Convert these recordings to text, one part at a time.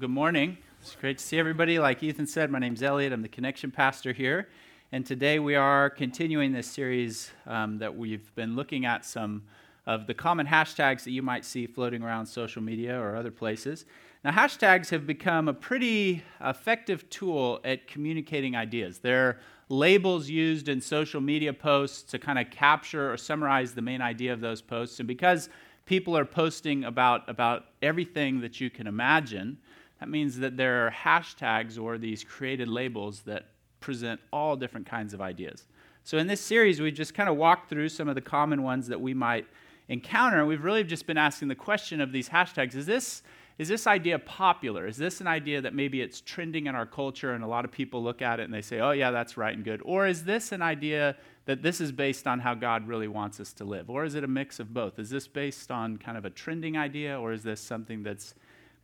Good morning. It's great to see everybody. Like Ethan said, my name's Elliot. I'm the connection pastor here. And today we are continuing this series um, that we've been looking at some of the common hashtags that you might see floating around social media or other places. Now, hashtags have become a pretty effective tool at communicating ideas. They're labels used in social media posts to kind of capture or summarize the main idea of those posts. And because people are posting about, about everything that you can imagine, that means that there are hashtags or these created labels that present all different kinds of ideas. So in this series, we just kind of walked through some of the common ones that we might encounter. We've really just been asking the question of these hashtags is this, is this idea popular? Is this an idea that maybe it's trending in our culture and a lot of people look at it and they say, oh, yeah, that's right and good? Or is this an idea that this is based on how God really wants us to live? Or is it a mix of both? Is this based on kind of a trending idea or is this something that's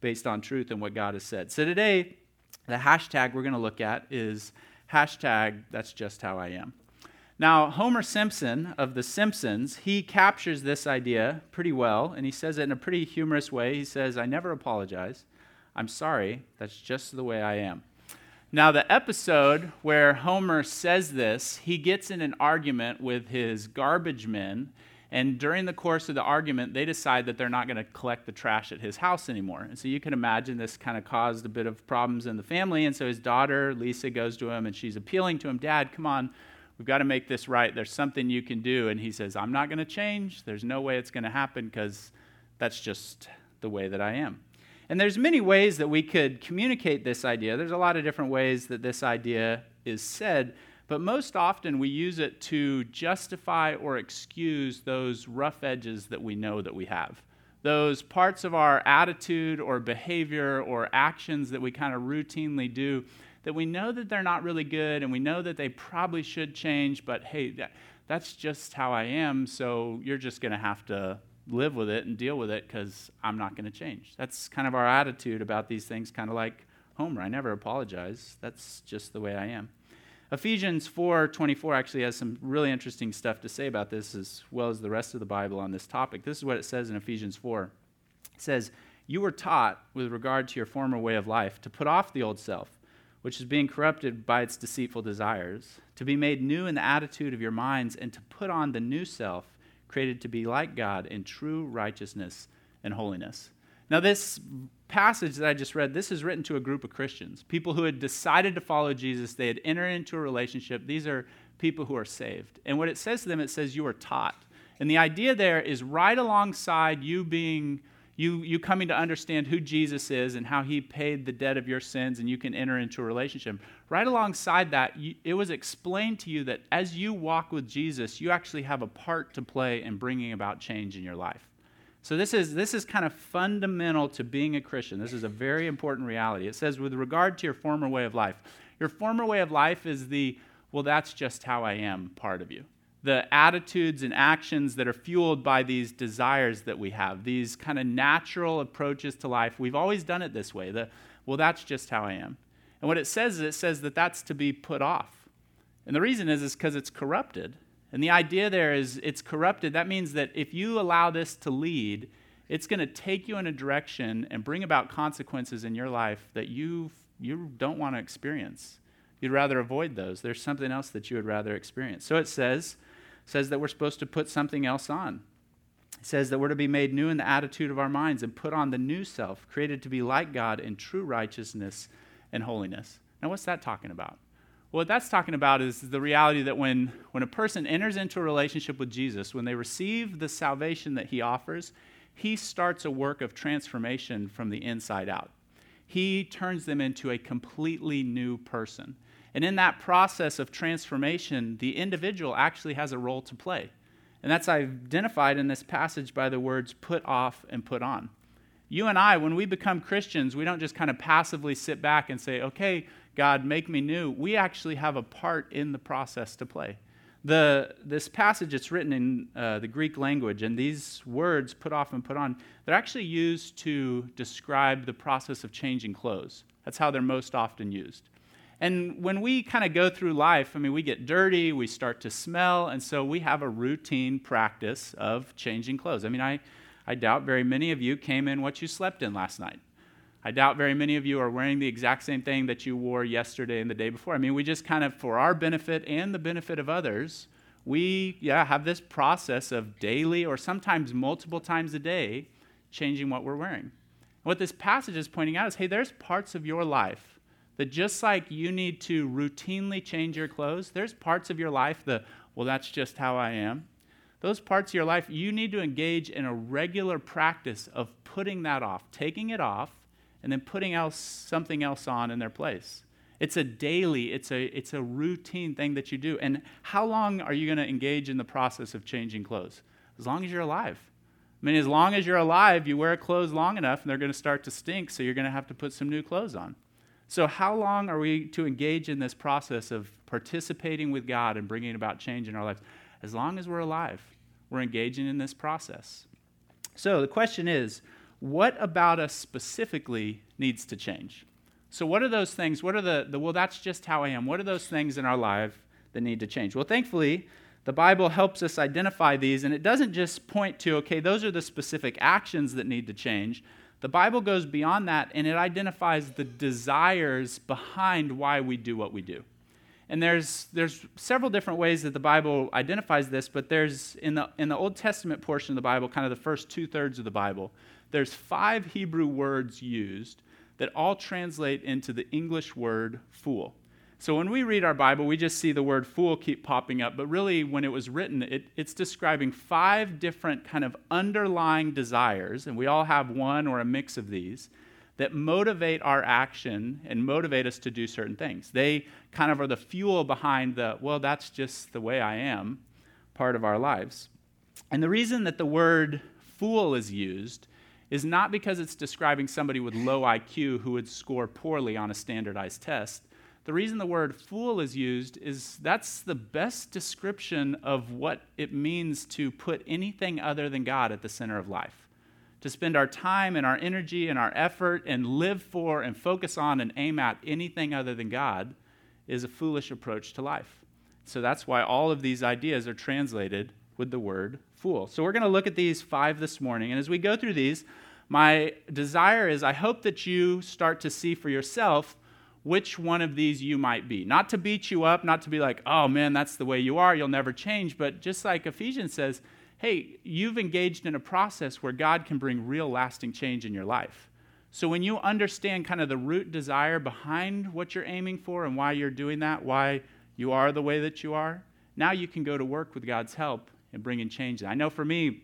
based on truth and what God has said. So today, the hashtag we're going to look at is hashtag that's just how I am. Now, Homer Simpson of The Simpsons, he captures this idea pretty well, and he says it in a pretty humorous way. He says, I never apologize. I'm sorry. That's just the way I am. Now, the episode where Homer says this, he gets in an argument with his garbage men and during the course of the argument, they decide that they're not going to collect the trash at his house anymore. And so you can imagine this kind of caused a bit of problems in the family. And so his daughter, Lisa, goes to him and she's appealing to him Dad, come on, we've got to make this right. There's something you can do. And he says, I'm not going to change. There's no way it's going to happen because that's just the way that I am. And there's many ways that we could communicate this idea. There's a lot of different ways that this idea is said but most often we use it to justify or excuse those rough edges that we know that we have. Those parts of our attitude or behavior or actions that we kind of routinely do that we know that they're not really good and we know that they probably should change, but hey, that, that's just how I am, so you're just going to have to live with it and deal with it because I'm not going to change. That's kind of our attitude about these things, kind of like Homer. I never apologize. That's just the way I am. Ephesians 4:24 actually has some really interesting stuff to say about this as well as the rest of the Bible on this topic. This is what it says in Ephesians 4. It says, "You were taught with regard to your former way of life to put off the old self, which is being corrupted by its deceitful desires, to be made new in the attitude of your minds and to put on the new self, created to be like God in true righteousness and holiness." Now, this passage that I just read, this is written to a group of Christians, people who had decided to follow Jesus. They had entered into a relationship. These are people who are saved. And what it says to them, it says, You are taught. And the idea there is right alongside you being. You, you coming to understand who Jesus is and how he paid the debt of your sins, and you can enter into a relationship. Right alongside that, you, it was explained to you that as you walk with Jesus, you actually have a part to play in bringing about change in your life. So this is this is kind of fundamental to being a Christian. This is a very important reality. It says with regard to your former way of life. Your former way of life is the well that's just how I am part of you. The attitudes and actions that are fueled by these desires that we have, these kind of natural approaches to life. We've always done it this way. The well that's just how I am. And what it says is it says that that's to be put off. And the reason is is because it's corrupted. And the idea there is it's corrupted. That means that if you allow this to lead, it's going to take you in a direction and bring about consequences in your life that you you don't want to experience. You'd rather avoid those. There's something else that you would rather experience. So it says says that we're supposed to put something else on. It says that we're to be made new in the attitude of our minds and put on the new self, created to be like God in true righteousness and holiness. Now, what's that talking about? What that's talking about is the reality that when, when a person enters into a relationship with Jesus, when they receive the salvation that he offers, he starts a work of transformation from the inside out. He turns them into a completely new person. And in that process of transformation, the individual actually has a role to play. And that's identified in this passage by the words put off and put on. You and I, when we become Christians, we don't just kind of passively sit back and say, okay, God, make me new, we actually have a part in the process to play. The, this passage, it's written in uh, the Greek language, and these words, put off and put on, they're actually used to describe the process of changing clothes. That's how they're most often used. And when we kind of go through life, I mean, we get dirty, we start to smell, and so we have a routine practice of changing clothes. I mean, I, I doubt very many of you came in what you slept in last night. I doubt very many of you are wearing the exact same thing that you wore yesterday and the day before. I mean, we just kind of, for our benefit and the benefit of others, we, yeah, have this process of daily or sometimes multiple times a day changing what we're wearing. What this passage is pointing out is hey, there's parts of your life that just like you need to routinely change your clothes, there's parts of your life that, well, that's just how I am. Those parts of your life, you need to engage in a regular practice of putting that off, taking it off, and then putting else, something else on in their place. It's a daily, it's a, it's a routine thing that you do. And how long are you going to engage in the process of changing clothes? As long as you're alive. I mean, as long as you're alive, you wear clothes long enough and they're going to start to stink, so you're going to have to put some new clothes on. So, how long are we to engage in this process of participating with God and bringing about change in our lives? As long as we're alive, we're engaging in this process. So, the question is what about us specifically needs to change? So, what are those things? What are the, the, well, that's just how I am. What are those things in our life that need to change? Well, thankfully, the Bible helps us identify these, and it doesn't just point to, okay, those are the specific actions that need to change. The Bible goes beyond that, and it identifies the desires behind why we do what we do. And there's, there's several different ways that the Bible identifies this, but there's in the, in the Old Testament portion of the Bible, kind of the first two thirds of the Bible, there's five Hebrew words used that all translate into the English word fool. So when we read our Bible, we just see the word fool keep popping up, but really, when it was written, it, it's describing five different kind of underlying desires, and we all have one or a mix of these that motivate our action and motivate us to do certain things. They kind of are the fuel behind the, well, that's just the way I am part of our lives. And the reason that the word fool is used is not because it's describing somebody with low IQ who would score poorly on a standardized test. The reason the word fool is used is that's the best description of what it means to put anything other than God at the center of life. To spend our time and our energy and our effort and live for and focus on and aim at anything other than God is a foolish approach to life. So that's why all of these ideas are translated with the word fool. So we're going to look at these five this morning. And as we go through these, my desire is I hope that you start to see for yourself which one of these you might be. Not to beat you up, not to be like, oh man, that's the way you are, you'll never change, but just like Ephesians says, hey, you've engaged in a process where God can bring real lasting change in your life. So when you understand kind of the root desire behind what you're aiming for and why you're doing that, why you are the way that you are, now you can go to work with God's help and bring in change. I know for me,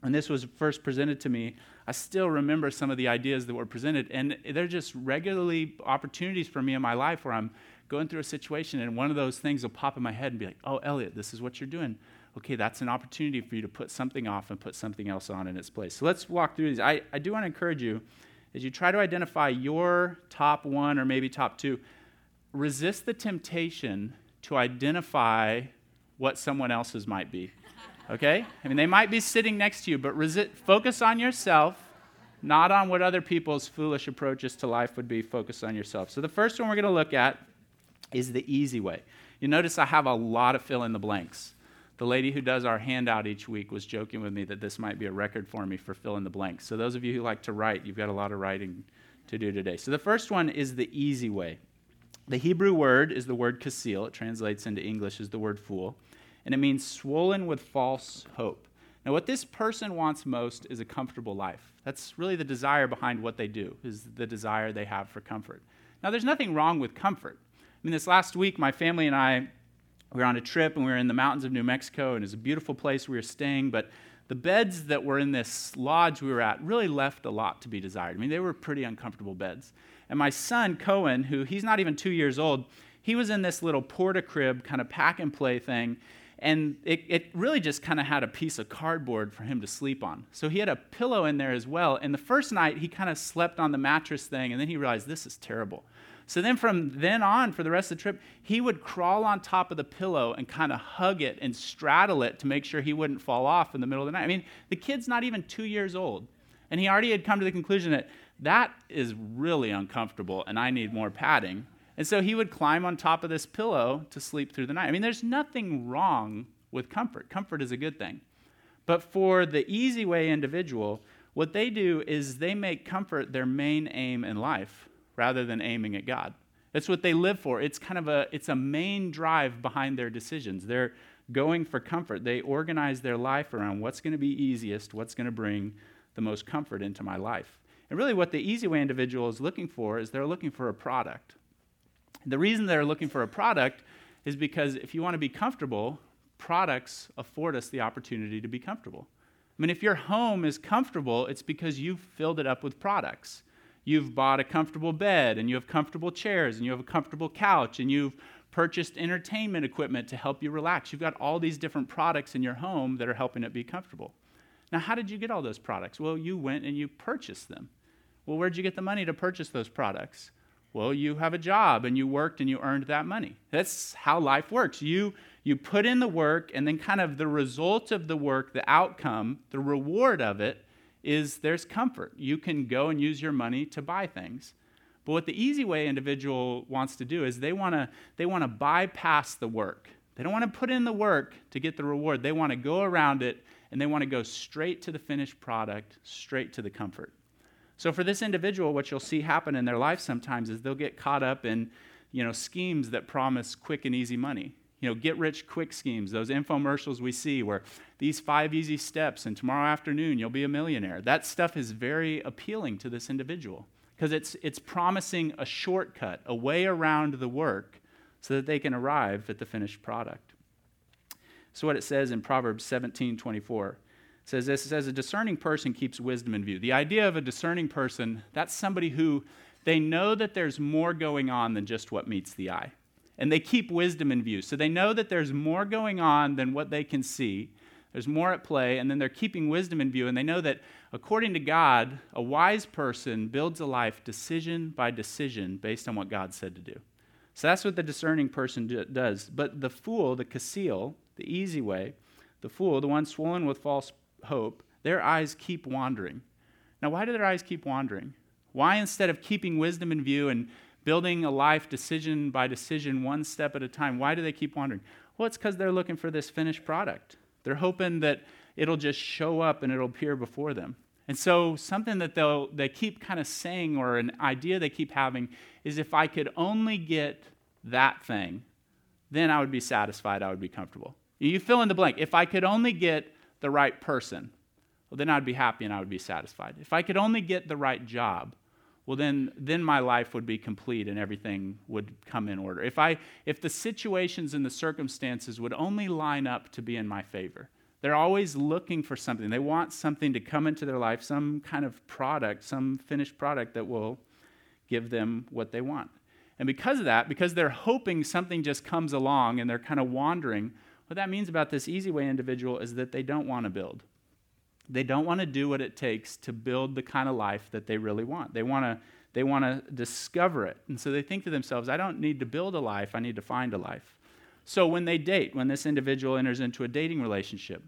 when this was first presented to me, I still remember some of the ideas that were presented. And they're just regularly opportunities for me in my life where I'm going through a situation and one of those things will pop in my head and be like, oh, Elliot, this is what you're doing. Okay, that's an opportunity for you to put something off and put something else on in its place. So let's walk through these. I, I do want to encourage you as you try to identify your top one or maybe top two, resist the temptation to identify what someone else's might be. Okay? I mean, they might be sitting next to you, but focus on yourself, not on what other people's foolish approaches to life would be. Focus on yourself. So, the first one we're going to look at is the easy way. You notice I have a lot of fill in the blanks. The lady who does our handout each week was joking with me that this might be a record for me for fill in the blanks. So, those of you who like to write, you've got a lot of writing to do today. So, the first one is the easy way. The Hebrew word is the word kasil. It translates into English as the word fool and it means swollen with false hope. Now, what this person wants most is a comfortable life. That's really the desire behind what they do, is the desire they have for comfort. Now, there's nothing wrong with comfort. I mean, this last week, my family and I we were on a trip and we were in the mountains of New Mexico, and it's a beautiful place we were staying, but the beds that were in this lodge we were at really left a lot to be desired. I mean, they were pretty uncomfortable beds. And my son, Cohen, who he's not even two years old, he was in this little porta crib kind of pack and play thing, and it, it really just kind of had a piece of cardboard for him to sleep on. So he had a pillow in there as well. And the first night, he kind of slept on the mattress thing, and then he realized this is terrible. So then from then on, for the rest of the trip, he would crawl on top of the pillow and kind of hug it and straddle it to make sure he wouldn't fall off in the middle of the night. I mean, the kid's not even two years old. And he already had come to the conclusion that that is really uncomfortable and I need more padding. And so he would climb on top of this pillow to sleep through the night. I mean, there's nothing wrong with comfort. Comfort is a good thing. But for the easy way individual, what they do is they make comfort their main aim in life rather than aiming at God. That's what they live for. It's kind of a it's a main drive behind their decisions. They're going for comfort. They organize their life around what's going to be easiest, what's going to bring the most comfort into my life. And really what the easy way individual is looking for is they're looking for a product. The reason they're looking for a product is because if you want to be comfortable, products afford us the opportunity to be comfortable. I mean, if your home is comfortable, it's because you've filled it up with products. You've bought a comfortable bed, and you have comfortable chairs, and you have a comfortable couch, and you've purchased entertainment equipment to help you relax. You've got all these different products in your home that are helping it be comfortable. Now, how did you get all those products? Well, you went and you purchased them. Well, where'd you get the money to purchase those products? Well, you have a job and you worked and you earned that money. That's how life works. You you put in the work and then kind of the result of the work, the outcome, the reward of it is there's comfort. You can go and use your money to buy things. But what the easy way individual wants to do is they want to they want to bypass the work. They don't want to put in the work to get the reward. They want to go around it and they want to go straight to the finished product, straight to the comfort. So for this individual, what you'll see happen in their life sometimes is they'll get caught up in, you know, schemes that promise quick and easy money. You know, get rich quick schemes, those infomercials we see where these five easy steps and tomorrow afternoon you'll be a millionaire. That stuff is very appealing to this individual because it's, it's promising a shortcut, a way around the work so that they can arrive at the finished product. So what it says in Proverbs 17 24 says this it says a discerning person keeps wisdom in view. The idea of a discerning person that's somebody who they know that there's more going on than just what meets the eye. And they keep wisdom in view. So they know that there's more going on than what they can see. There's more at play and then they're keeping wisdom in view and they know that according to god a wise person builds a life decision by decision based on what god said to do. So that's what the discerning person do, does. But the fool the kasil the easy way the fool the one swollen with false hope, their eyes keep wandering. Now, why do their eyes keep wandering? Why, instead of keeping wisdom in view and building a life decision by decision, one step at a time, why do they keep wandering? Well, it's because they're looking for this finished product. They're hoping that it'll just show up and it'll appear before them. And so, something that they'll, they keep kind of saying, or an idea they keep having, is if I could only get that thing, then I would be satisfied, I would be comfortable. You fill in the blank. If I could only get the right person, well, then I'd be happy and I would be satisfied. If I could only get the right job, well then then my life would be complete and everything would come in order. If i if the situations and the circumstances would only line up to be in my favor they're always looking for something. They want something to come into their life some kind of product some finished product that will give them what they want. And because of that because they're hoping something just comes along and they're kind of wandering what that means about this easy way individual is that they don't want to build. They don't want to do what it takes to build the kind of life that they really want. They want to they want to discover it. And so they think to themselves, I don't need to build a life, I need to find a life. So when they date, when this individual enters into a dating relationship,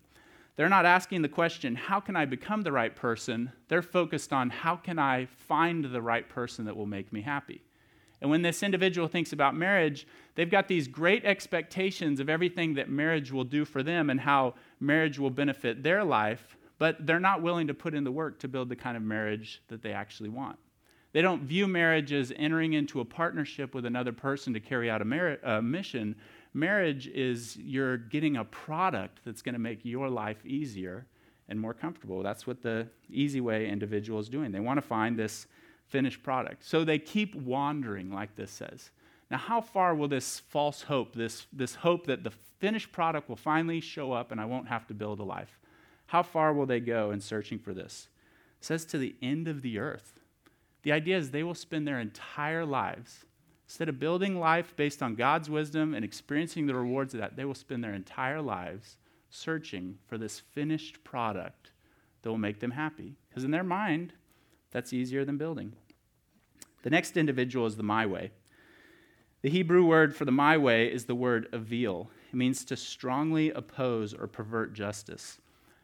they're not asking the question, how can I become the right person? They're focused on how can I find the right person that will make me happy. And when this individual thinks about marriage, they've got these great expectations of everything that marriage will do for them and how marriage will benefit their life, but they're not willing to put in the work to build the kind of marriage that they actually want. They don't view marriage as entering into a partnership with another person to carry out a, mar- a mission. Marriage is you're getting a product that's going to make your life easier and more comfortable. That's what the easy way individual is doing. They want to find this finished product. So they keep wandering, like this says. Now, how far will this false hope, this, this hope that the finished product will finally show up and I won't have to build a life, how far will they go in searching for this? It says to the end of the earth. The idea is they will spend their entire lives, instead of building life based on God's wisdom and experiencing the rewards of that, they will spend their entire lives searching for this finished product that will make them happy. Because in their mind, that's easier than building. The next individual is the my way. The Hebrew word for the my way is the word avil. It means to strongly oppose or pervert justice.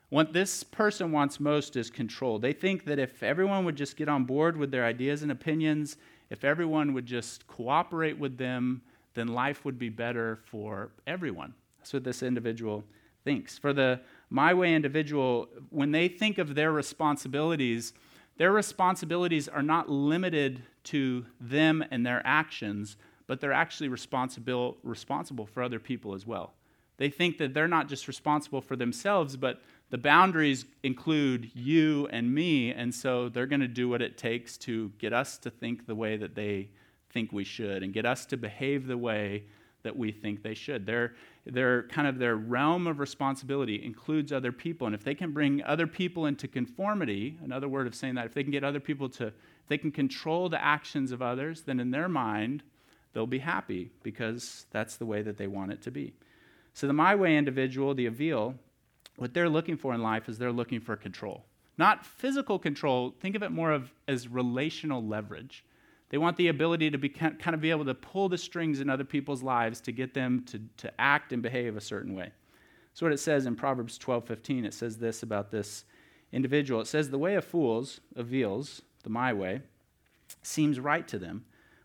What this person wants most is control. They think that if everyone would just get on board with their ideas and opinions, if everyone would just cooperate with them, then life would be better for everyone. That's what this individual thinks. For the My way individual, when they think of their responsibilities, their responsibilities are not limited to them and their actions, but they're actually responsible, responsible for other people as well. They think that they're not just responsible for themselves, but the boundaries include you and me, and so they're going to do what it takes to get us to think the way that they think we should and get us to behave the way that we think they should. Their, their kind of their realm of responsibility includes other people. And if they can bring other people into conformity, another word of saying that, if they can get other people to, if they can control the actions of others, then in their mind, they'll be happy because that's the way that they want it to be. So the My Way individual, the Avil, what they're looking for in life is they're looking for control. Not physical control, think of it more of as relational leverage. They want the ability to be, kind of be able to pull the strings in other people's lives to get them to, to act and behave a certain way. So what it says in Proverbs 12, 15. It says this about this individual. It says, The way of fools, Avils, the my way, seems right to them,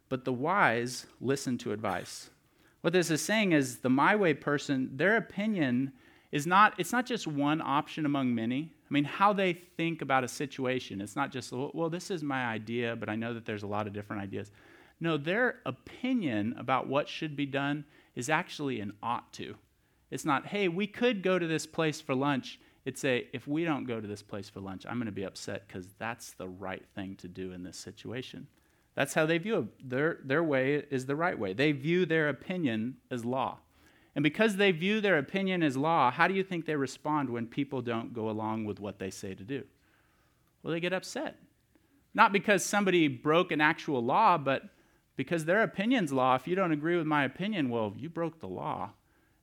but the wise listen to advice. What this is saying is the my way person, their opinion is not, it's not just one option among many. I mean, how they think about a situation. It's not just, well, this is my idea, but I know that there's a lot of different ideas. No, their opinion about what should be done is actually an ought to. It's not, hey, we could go to this place for lunch. It's a, if we don't go to this place for lunch, I'm going to be upset because that's the right thing to do in this situation. That's how they view it. Their, their way is the right way. They view their opinion as law. And because they view their opinion as law, how do you think they respond when people don't go along with what they say to do? Well, they get upset. Not because somebody broke an actual law, but because their opinion's law. If you don't agree with my opinion, well, you broke the law.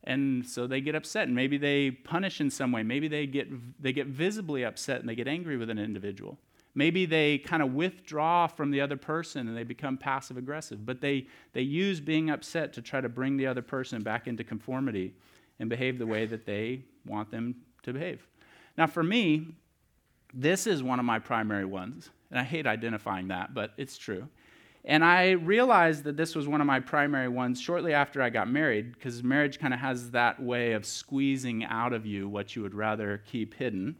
And so they get upset and maybe they punish in some way. Maybe they get, they get visibly upset and they get angry with an individual. Maybe they kind of withdraw from the other person and they become passive aggressive, but they, they use being upset to try to bring the other person back into conformity and behave the way that they want them to behave. Now, for me, this is one of my primary ones, and I hate identifying that, but it's true. And I realized that this was one of my primary ones shortly after I got married, because marriage kind of has that way of squeezing out of you what you would rather keep hidden.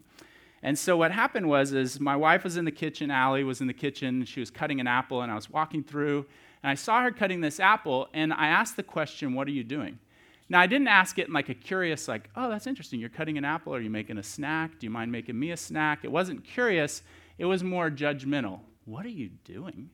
And so what happened was is my wife was in the kitchen, Allie was in the kitchen, she was cutting an apple, and I was walking through, and I saw her cutting this apple, and I asked the question, What are you doing? Now, I didn't ask it in like a curious, like, oh, that's interesting. You're cutting an apple. Are you making a snack? Do you mind making me a snack? It wasn't curious. It was more judgmental. What are you doing?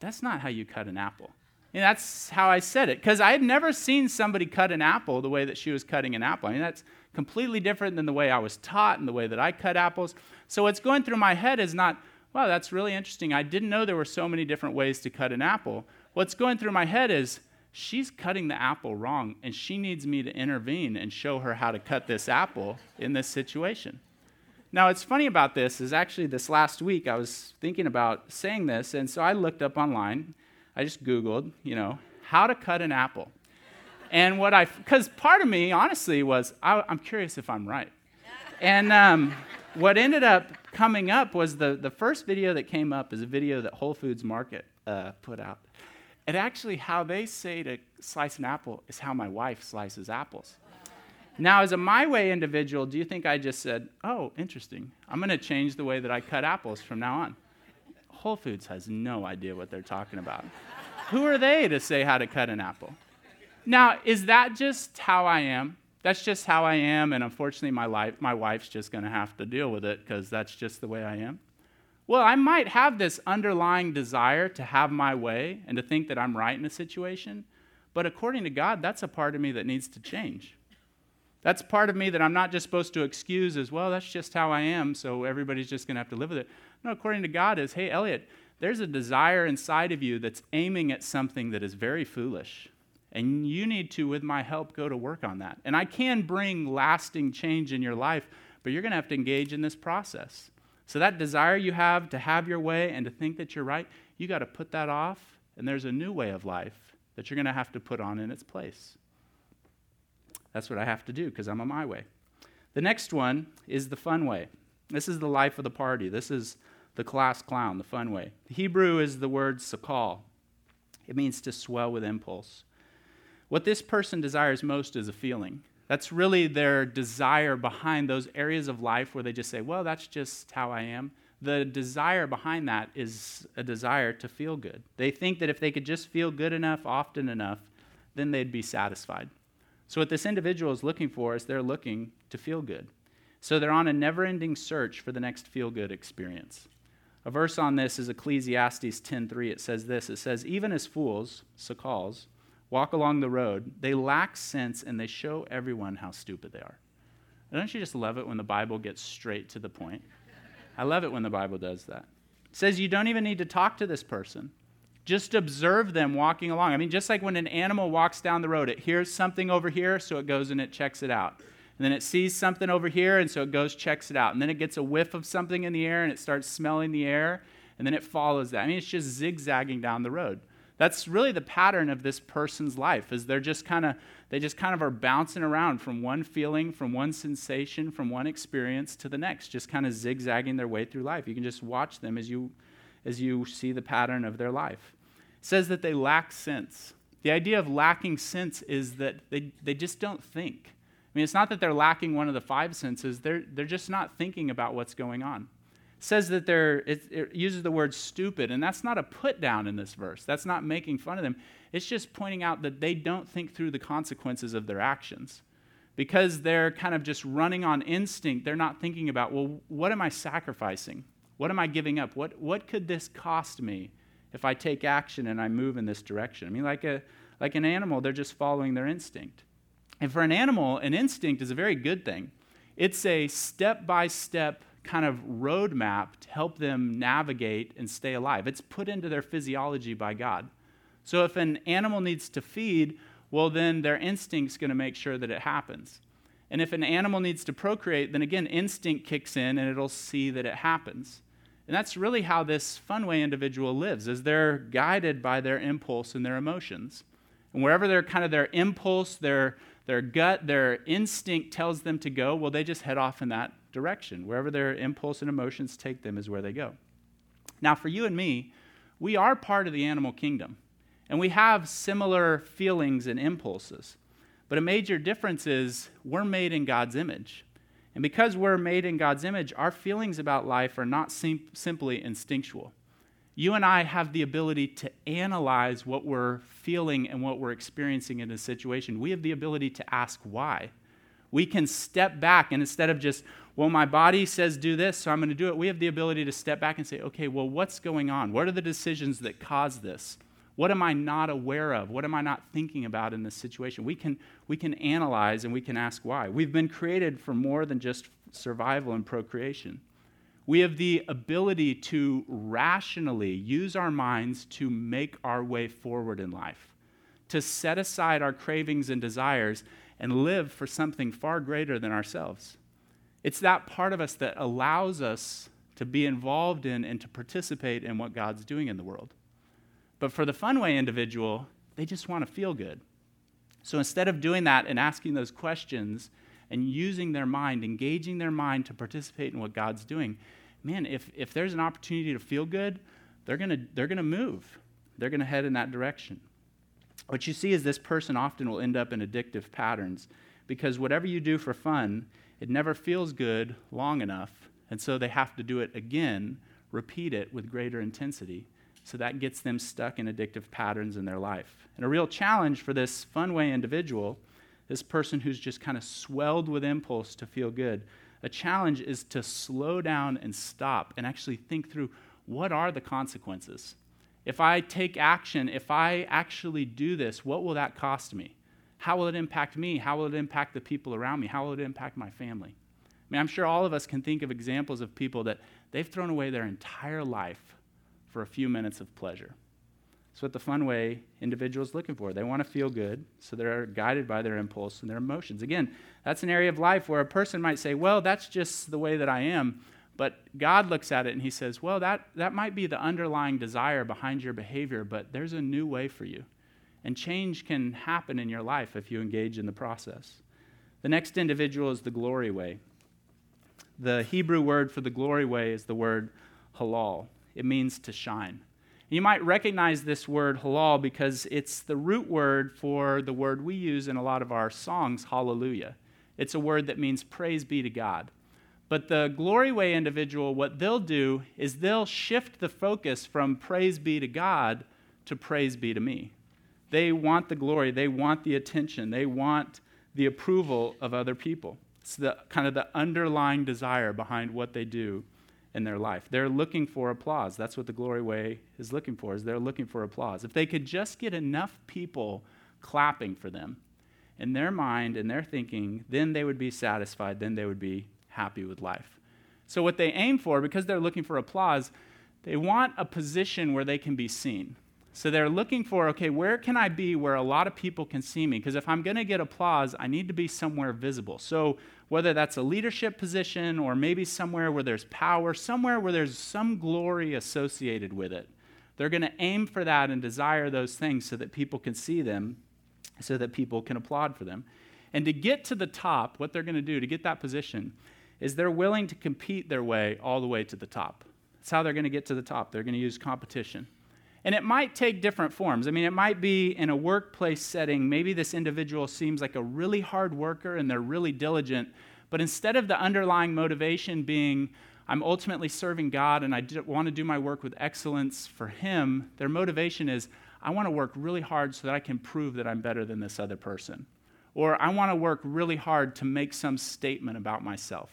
That's not how you cut an apple. And that's how I said it, because I had never seen somebody cut an apple the way that she was cutting an apple. I mean, that's completely different than the way I was taught and the way that I cut apples. So what's going through my head is not, wow, that's really interesting. I didn't know there were so many different ways to cut an apple. What's going through my head is, she's cutting the apple wrong, and she needs me to intervene and show her how to cut this apple in this situation. Now, what's funny about this is actually this last week I was thinking about saying this, and so I looked up online. I just Googled, you know, how to cut an apple. And what I, because part of me, honestly, was I, am curious if I'm right. And um, what ended up coming up was the, the first video that came up is a video that Whole Foods Market uh, put out. And actually, how they say to slice an apple is how my wife slices apples. Now, as a my way individual, do you think I just said, oh, interesting, I'm going to change the way that I cut apples from now on? Whole Foods has no idea what they're talking about. Who are they to say how to cut an apple? Now, is that just how I am? That's just how I am, and unfortunately, my, life, my wife's just going to have to deal with it because that's just the way I am. Well, I might have this underlying desire to have my way and to think that I'm right in a situation, but according to God, that's a part of me that needs to change. That's part of me that I'm not just supposed to excuse as, well, that's just how I am, so everybody's just going to have to live with it. No, according to God, is, hey, Elliot, there's a desire inside of you that's aiming at something that is very foolish. And you need to, with my help, go to work on that. And I can bring lasting change in your life, but you're going to have to engage in this process. So, that desire you have to have your way and to think that you're right, you got to put that off, and there's a new way of life that you're going to have to put on in its place. That's what I have to do because I'm on my way. The next one is the fun way. This is the life of the party. This is the class clown, the fun way. The Hebrew is the word sakal. It means to swell with impulse. What this person desires most is a feeling. That's really their desire behind those areas of life where they just say, well, that's just how I am. The desire behind that is a desire to feel good. They think that if they could just feel good enough, often enough, then they'd be satisfied. So, what this individual is looking for is they're looking to feel good. So, they're on a never ending search for the next feel good experience. A verse on this is Ecclesiastes 10:3. It says this. It says, "Even as fools, sakals, walk along the road, they lack sense and they show everyone how stupid they are." Don't you just love it when the Bible gets straight to the point? I love it when the Bible does that. It says you don't even need to talk to this person. Just observe them walking along. I mean, just like when an animal walks down the road, it hears something over here, so it goes and it checks it out. And then it sees something over here, and so it goes, checks it out. And then it gets a whiff of something in the air, and it starts smelling the air, and then it follows that. I mean, it's just zigzagging down the road. That's really the pattern of this person's life, is they're just kind of, they just kind of are bouncing around from one feeling, from one sensation, from one experience to the next, just kind of zigzagging their way through life. You can just watch them as you, as you see the pattern of their life. It says that they lack sense. The idea of lacking sense is that they, they just don't think. I mean, it's not that they're lacking one of the five senses, they're, they're just not thinking about what's going on. Says that they're, it, it uses the word stupid, and that's not a put down in this verse. That's not making fun of them. It's just pointing out that they don't think through the consequences of their actions. Because they're kind of just running on instinct, they're not thinking about, well, what am I sacrificing? What am I giving up? What, what could this cost me if I take action and I move in this direction? I mean, like, a, like an animal, they're just following their instinct. And for an animal, an instinct is a very good thing. It's a step by step kind of roadmap to help them navigate and stay alive. It's put into their physiology by God. So if an animal needs to feed, well, then their instinct's going to make sure that it happens. And if an animal needs to procreate, then again, instinct kicks in and it'll see that it happens. And that's really how this funway individual lives, is they're guided by their impulse and their emotions. And wherever their kind of their impulse, their their gut, their instinct tells them to go, well, they just head off in that direction. Wherever their impulse and emotions take them is where they go. Now, for you and me, we are part of the animal kingdom, and we have similar feelings and impulses. But a major difference is we're made in God's image. And because we're made in God's image, our feelings about life are not sim- simply instinctual you and I have the ability to analyze what we're feeling and what we're experiencing in a situation. We have the ability to ask why. We can step back and instead of just, well, my body says do this, so I'm going to do it, we have the ability to step back and say, okay, well, what's going on? What are the decisions that cause this? What am I not aware of? What am I not thinking about in this situation? We can, we can analyze and we can ask why. We've been created for more than just survival and procreation. We have the ability to rationally use our minds to make our way forward in life, to set aside our cravings and desires and live for something far greater than ourselves. It's that part of us that allows us to be involved in and to participate in what God's doing in the world. But for the fun way individual, they just want to feel good. So instead of doing that and asking those questions, and using their mind, engaging their mind to participate in what God's doing, man, if, if there's an opportunity to feel good, they're going they're to move. They're going to head in that direction. What you see is this person often will end up in addictive patterns because whatever you do for fun, it never feels good long enough. And so they have to do it again, repeat it with greater intensity. So that gets them stuck in addictive patterns in their life. And a real challenge for this funway individual this person who's just kind of swelled with impulse to feel good. A challenge is to slow down and stop and actually think through what are the consequences? If I take action, if I actually do this, what will that cost me? How will it impact me? How will it impact the people around me? How will it impact my family? I mean, I'm sure all of us can think of examples of people that they've thrown away their entire life for a few minutes of pleasure. That's what the funway individual is looking for. They want to feel good, so they're guided by their impulse and their emotions. Again, that's an area of life where a person might say, well, that's just the way that I am. But God looks at it and he says, well, that, that might be the underlying desire behind your behavior, but there's a new way for you. And change can happen in your life if you engage in the process. The next individual is the glory way. The Hebrew word for the glory way is the word halal, it means to shine. You might recognize this word halal because it's the root word for the word we use in a lot of our songs, hallelujah. It's a word that means praise be to God. But the Glory Way individual, what they'll do is they'll shift the focus from praise be to God to praise be to me. They want the glory, they want the attention, they want the approval of other people. It's the kind of the underlying desire behind what they do in their life. They're looking for applause. That's what the glory way is looking for. Is they're looking for applause. If they could just get enough people clapping for them in their mind and their thinking, then they would be satisfied, then they would be happy with life. So what they aim for because they're looking for applause, they want a position where they can be seen. So they're looking for, okay, where can I be where a lot of people can see me? Because if I'm going to get applause, I need to be somewhere visible. So whether that's a leadership position or maybe somewhere where there's power, somewhere where there's some glory associated with it, they're going to aim for that and desire those things so that people can see them, so that people can applaud for them. And to get to the top, what they're going to do to get that position is they're willing to compete their way all the way to the top. That's how they're going to get to the top. They're going to use competition. And it might take different forms. I mean, it might be in a workplace setting. Maybe this individual seems like a really hard worker and they're really diligent. But instead of the underlying motivation being, I'm ultimately serving God and I want to do my work with excellence for Him, their motivation is, I want to work really hard so that I can prove that I'm better than this other person. Or I want to work really hard to make some statement about myself.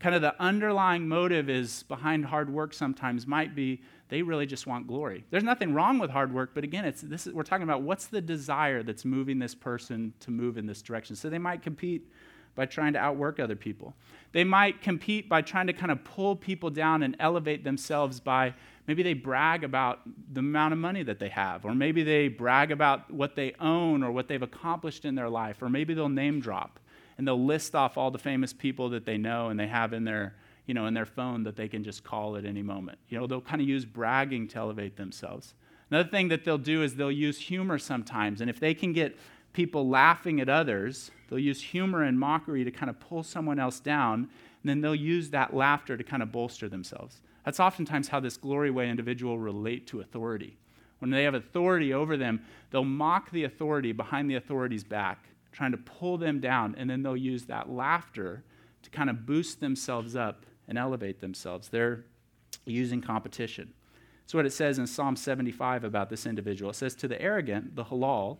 Kind of the underlying motive is behind hard work sometimes might be they really just want glory. There's nothing wrong with hard work, but again, it's, this is, we're talking about what's the desire that's moving this person to move in this direction. So they might compete by trying to outwork other people. They might compete by trying to kind of pull people down and elevate themselves by maybe they brag about the amount of money that they have, or maybe they brag about what they own or what they've accomplished in their life, or maybe they'll name drop and they'll list off all the famous people that they know and they have in their you know, in their phone that they can just call at any moment. You know, they'll kind of use bragging to elevate themselves. Another thing that they'll do is they'll use humor sometimes. And if they can get people laughing at others, they'll use humor and mockery to kind of pull someone else down. And then they'll use that laughter to kind of bolster themselves. That's oftentimes how this glory way individual relate to authority. When they have authority over them, they'll mock the authority behind the authority's back, trying to pull them down, and then they'll use that laughter to kind of boost themselves up and elevate themselves. They're using competition. That's what it says in Psalm 75 about this individual. It says, To the arrogant, the halal,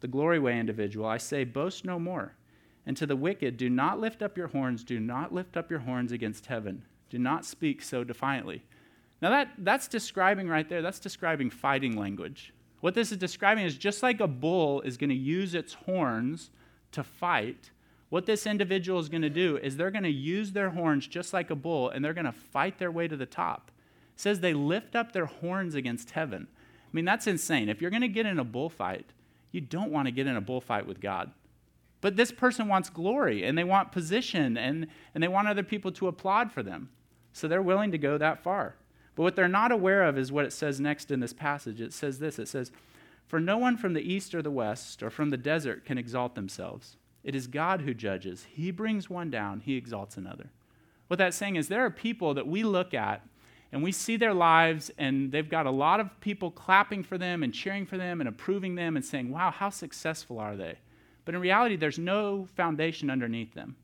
the glory way individual, I say, boast no more. And to the wicked, do not lift up your horns, do not lift up your horns against heaven. Do not speak so defiantly. Now, that, that's describing right there, that's describing fighting language. What this is describing is just like a bull is going to use its horns to fight, what this individual is going to do is they're going to use their horns just like a bull and they're going to fight their way to the top. It says they lift up their horns against heaven. I mean, that's insane. If you're going to get in a bullfight, you don't want to get in a bullfight with God. But this person wants glory and they want position and, and they want other people to applaud for them. So they're willing to go that far. But what they're not aware of is what it says next in this passage. It says this it says, For no one from the east or the west or from the desert can exalt themselves. It is God who judges. He brings one down, he exalts another. What that's saying is there are people that we look at and we see their lives and they've got a lot of people clapping for them and cheering for them and approving them and saying, wow, how successful are they? But in reality, there's no foundation underneath them.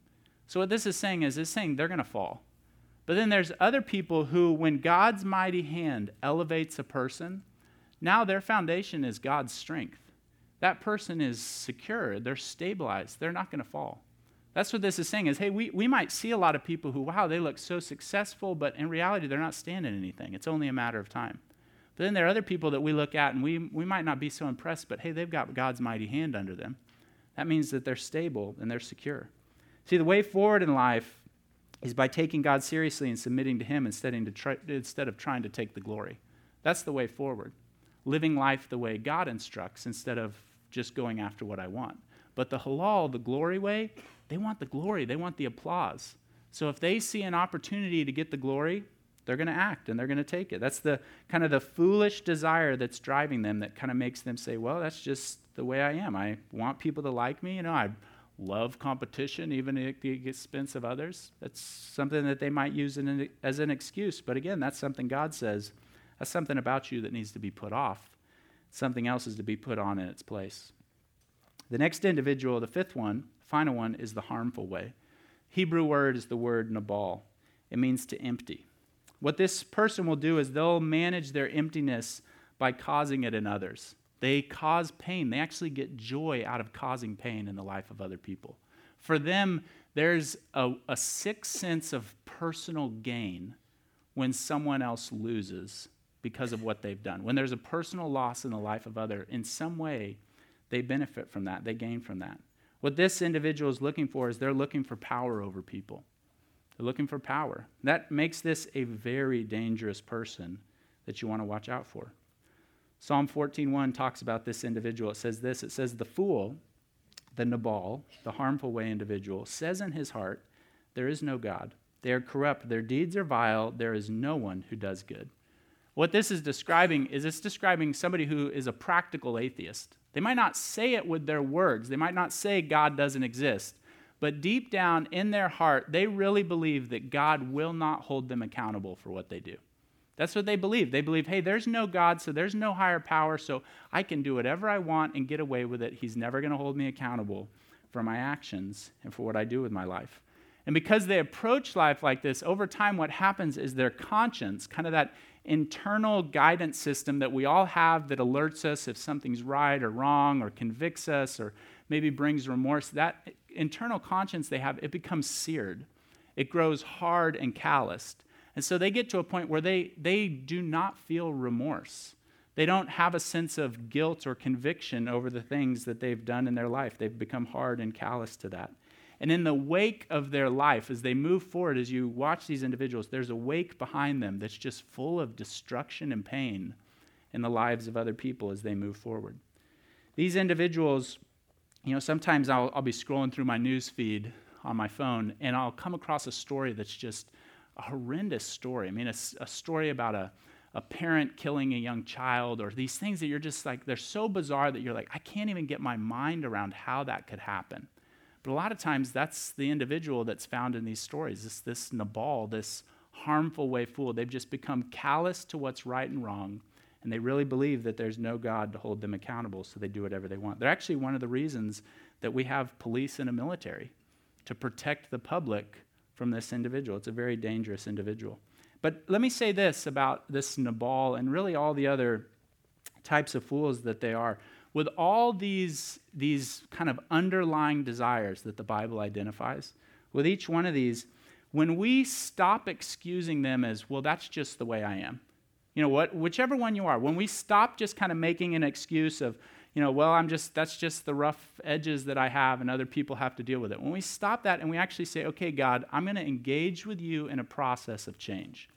So what this is saying is it's saying they're going to fall. But then there's other people who, when God's mighty hand elevates a person, now their foundation is God's strength that person is secure, they're stabilized, they're not going to fall. That's what this is saying is, hey, we, we might see a lot of people who, wow, they look so successful, but in reality, they're not standing anything. It's only a matter of time. But then there are other people that we look at and we, we might not be so impressed, but hey, they've got God's mighty hand under them. That means that they're stable and they're secure. See, the way forward in life is by taking God seriously and submitting to Him instead, instead of trying to take the glory. That's the way forward. Living life the way God instructs instead of just going after what I want. But the halal, the glory way, they want the glory, they want the applause. So if they see an opportunity to get the glory, they're going to act and they're going to take it. That's the kind of the foolish desire that's driving them that kind of makes them say, well, that's just the way I am. I want people to like me. You know, I love competition, even at the expense of others. That's something that they might use an, as an excuse. But again, that's something God says That's something about you that needs to be put off. Something else is to be put on in its place. The next individual, the fifth one, final one, is the harmful way. Hebrew word is the word nabal. It means to empty. What this person will do is they'll manage their emptiness by causing it in others. They cause pain. They actually get joy out of causing pain in the life of other people. For them, there's a, a sick sense of personal gain when someone else loses because of what they've done. When there's a personal loss in the life of other, in some way, they benefit from that. They gain from that. What this individual is looking for is they're looking for power over people. They're looking for power. That makes this a very dangerous person that you want to watch out for. Psalm 14:1 talks about this individual. It says this, it says the fool, the Nabal, the harmful way individual, says in his heart, there is no God. They are corrupt, their deeds are vile, there is no one who does good. What this is describing is it's describing somebody who is a practical atheist. They might not say it with their words, they might not say God doesn't exist, but deep down in their heart, they really believe that God will not hold them accountable for what they do. That's what they believe. They believe, hey, there's no God, so there's no higher power, so I can do whatever I want and get away with it. He's never going to hold me accountable for my actions and for what I do with my life. And because they approach life like this, over time, what happens is their conscience, kind of that internal guidance system that we all have that alerts us if something's right or wrong or convicts us or maybe brings remorse, that internal conscience they have, it becomes seared. It grows hard and calloused. And so they get to a point where they, they do not feel remorse. They don't have a sense of guilt or conviction over the things that they've done in their life. They've become hard and callous to that. And in the wake of their life, as they move forward, as you watch these individuals, there's a wake behind them that's just full of destruction and pain in the lives of other people as they move forward. These individuals, you know, sometimes I'll, I'll be scrolling through my news feed on my phone and I'll come across a story that's just a horrendous story. I mean, a, a story about a, a parent killing a young child or these things that you're just like, they're so bizarre that you're like, I can't even get my mind around how that could happen. But a lot of times that's the individual that's found in these stories, this, this Nabal, this harmful way fool. They've just become callous to what's right and wrong, and they really believe that there's no God to hold them accountable, so they do whatever they want. They're actually one of the reasons that we have police and a military to protect the public from this individual. It's a very dangerous individual. But let me say this about this Nabal and really all the other types of fools that they are with all these, these kind of underlying desires that the Bible identifies, with each one of these, when we stop excusing them as, well, that's just the way I am, you know what, whichever one you are, when we stop just kind of making an excuse of, you know, well, I'm just, that's just the rough edges that I have and other people have to deal with it. When we stop that and we actually say, okay, God, I'm going to engage with you in a process of change.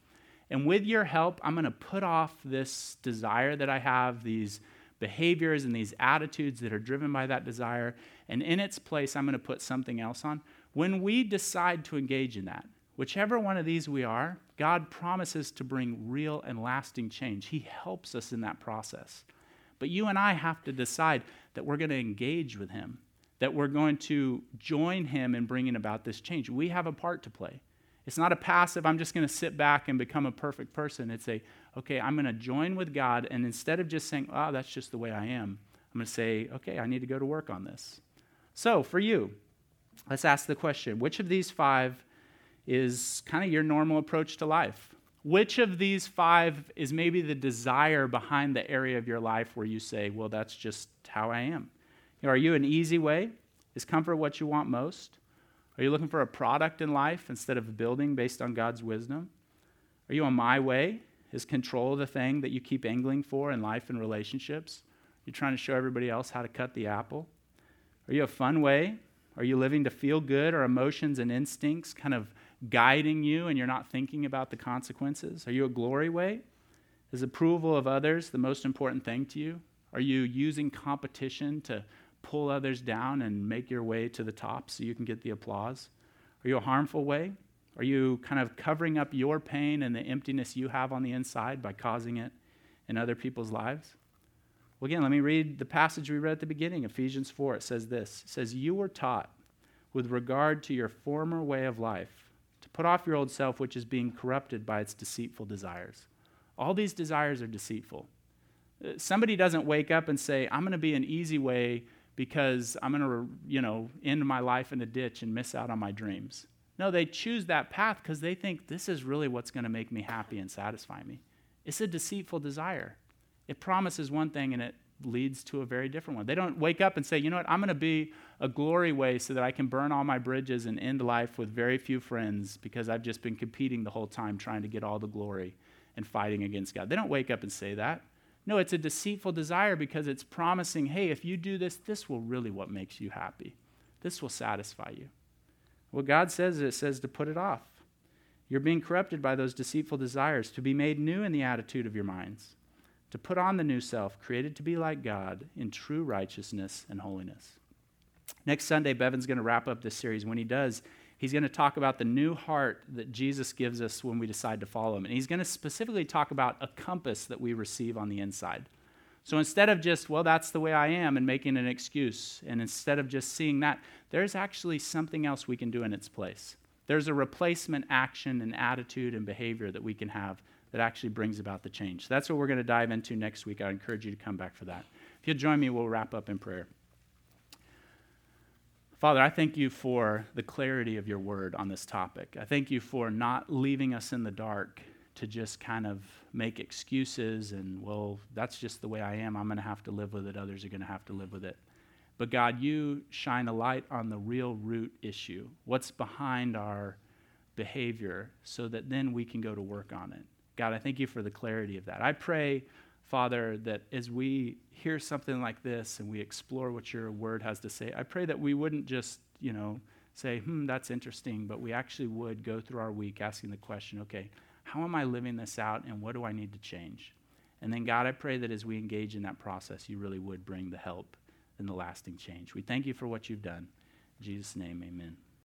And with your help, I'm going to put off this desire that I have, these behaviors and these attitudes that are driven by that desire. And in its place, I'm going to put something else on. When we decide to engage in that, whichever one of these we are, God promises to bring real and lasting change. He helps us in that process. But you and I have to decide that we're going to engage with Him, that we're going to join Him in bringing about this change. We have a part to play. It's not a passive, I'm just going to sit back and become a perfect person. It's a, okay, I'm going to join with God, and instead of just saying, oh, that's just the way I am, I'm going to say, okay, I need to go to work on this. So, for you, let's ask the question which of these five is kind of your normal approach to life? Which of these five is maybe the desire behind the area of your life where you say, well, that's just how I am? You know, are you an easy way? Is comfort what you want most? Are you looking for a product in life instead of building based on God's wisdom? Are you on my way? Is control the thing that you keep angling for in life and relationships? You're trying to show everybody else how to cut the apple? Are you a fun way? Are you living to feel good? Are emotions and instincts kind of guiding you and you're not thinking about the consequences? Are you a glory way? Is approval of others the most important thing to you? Are you using competition to pull others down and make your way to the top so you can get the applause? Are you a harmful way? Are you kind of covering up your pain and the emptiness you have on the inside by causing it in other people's lives? Well, again, let me read the passage we read at the beginning, Ephesians 4. It says this It says, You were taught with regard to your former way of life to put off your old self, which is being corrupted by its deceitful desires. All these desires are deceitful. Uh, somebody doesn't wake up and say, I'm going to be an easy way because I'm going to, you know, end my life in a ditch and miss out on my dreams. No, they choose that path because they think this is really what's going to make me happy and satisfy me. It's a deceitful desire. It promises one thing and it leads to a very different one. They don't wake up and say, you know what, I'm going to be a glory way so that I can burn all my bridges and end life with very few friends because I've just been competing the whole time trying to get all the glory and fighting against God. They don't wake up and say that. No, it's a deceitful desire because it's promising, hey, if you do this, this will really what makes you happy. This will satisfy you. What God says, it says to put it off. You're being corrupted by those deceitful desires, to be made new in the attitude of your minds, to put on the new self, created to be like God in true righteousness and holiness. Next Sunday, Bevan's going to wrap up this series. When he does, he's going to talk about the new heart that Jesus gives us when we decide to follow him. And he's going to specifically talk about a compass that we receive on the inside. So instead of just, well, that's the way I am, and making an excuse, and instead of just seeing that, there's actually something else we can do in its place. There's a replacement action and attitude and behavior that we can have that actually brings about the change. That's what we're going to dive into next week. I encourage you to come back for that. If you'll join me, we'll wrap up in prayer. Father, I thank you for the clarity of your word on this topic. I thank you for not leaving us in the dark to just kind of make excuses and, well, that's just the way I am. I'm going to have to live with it. Others are going to have to live with it. But God, you shine a light on the real root issue, what's behind our behavior, so that then we can go to work on it. God, I thank you for the clarity of that. I pray, Father, that as we hear something like this and we explore what your word has to say, I pray that we wouldn't just, you know, say, hmm, that's interesting, but we actually would go through our week asking the question, okay, how am I living this out and what do I need to change? And then, God, I pray that as we engage in that process, you really would bring the help and the lasting change. We thank you for what you've done. In Jesus' name, amen.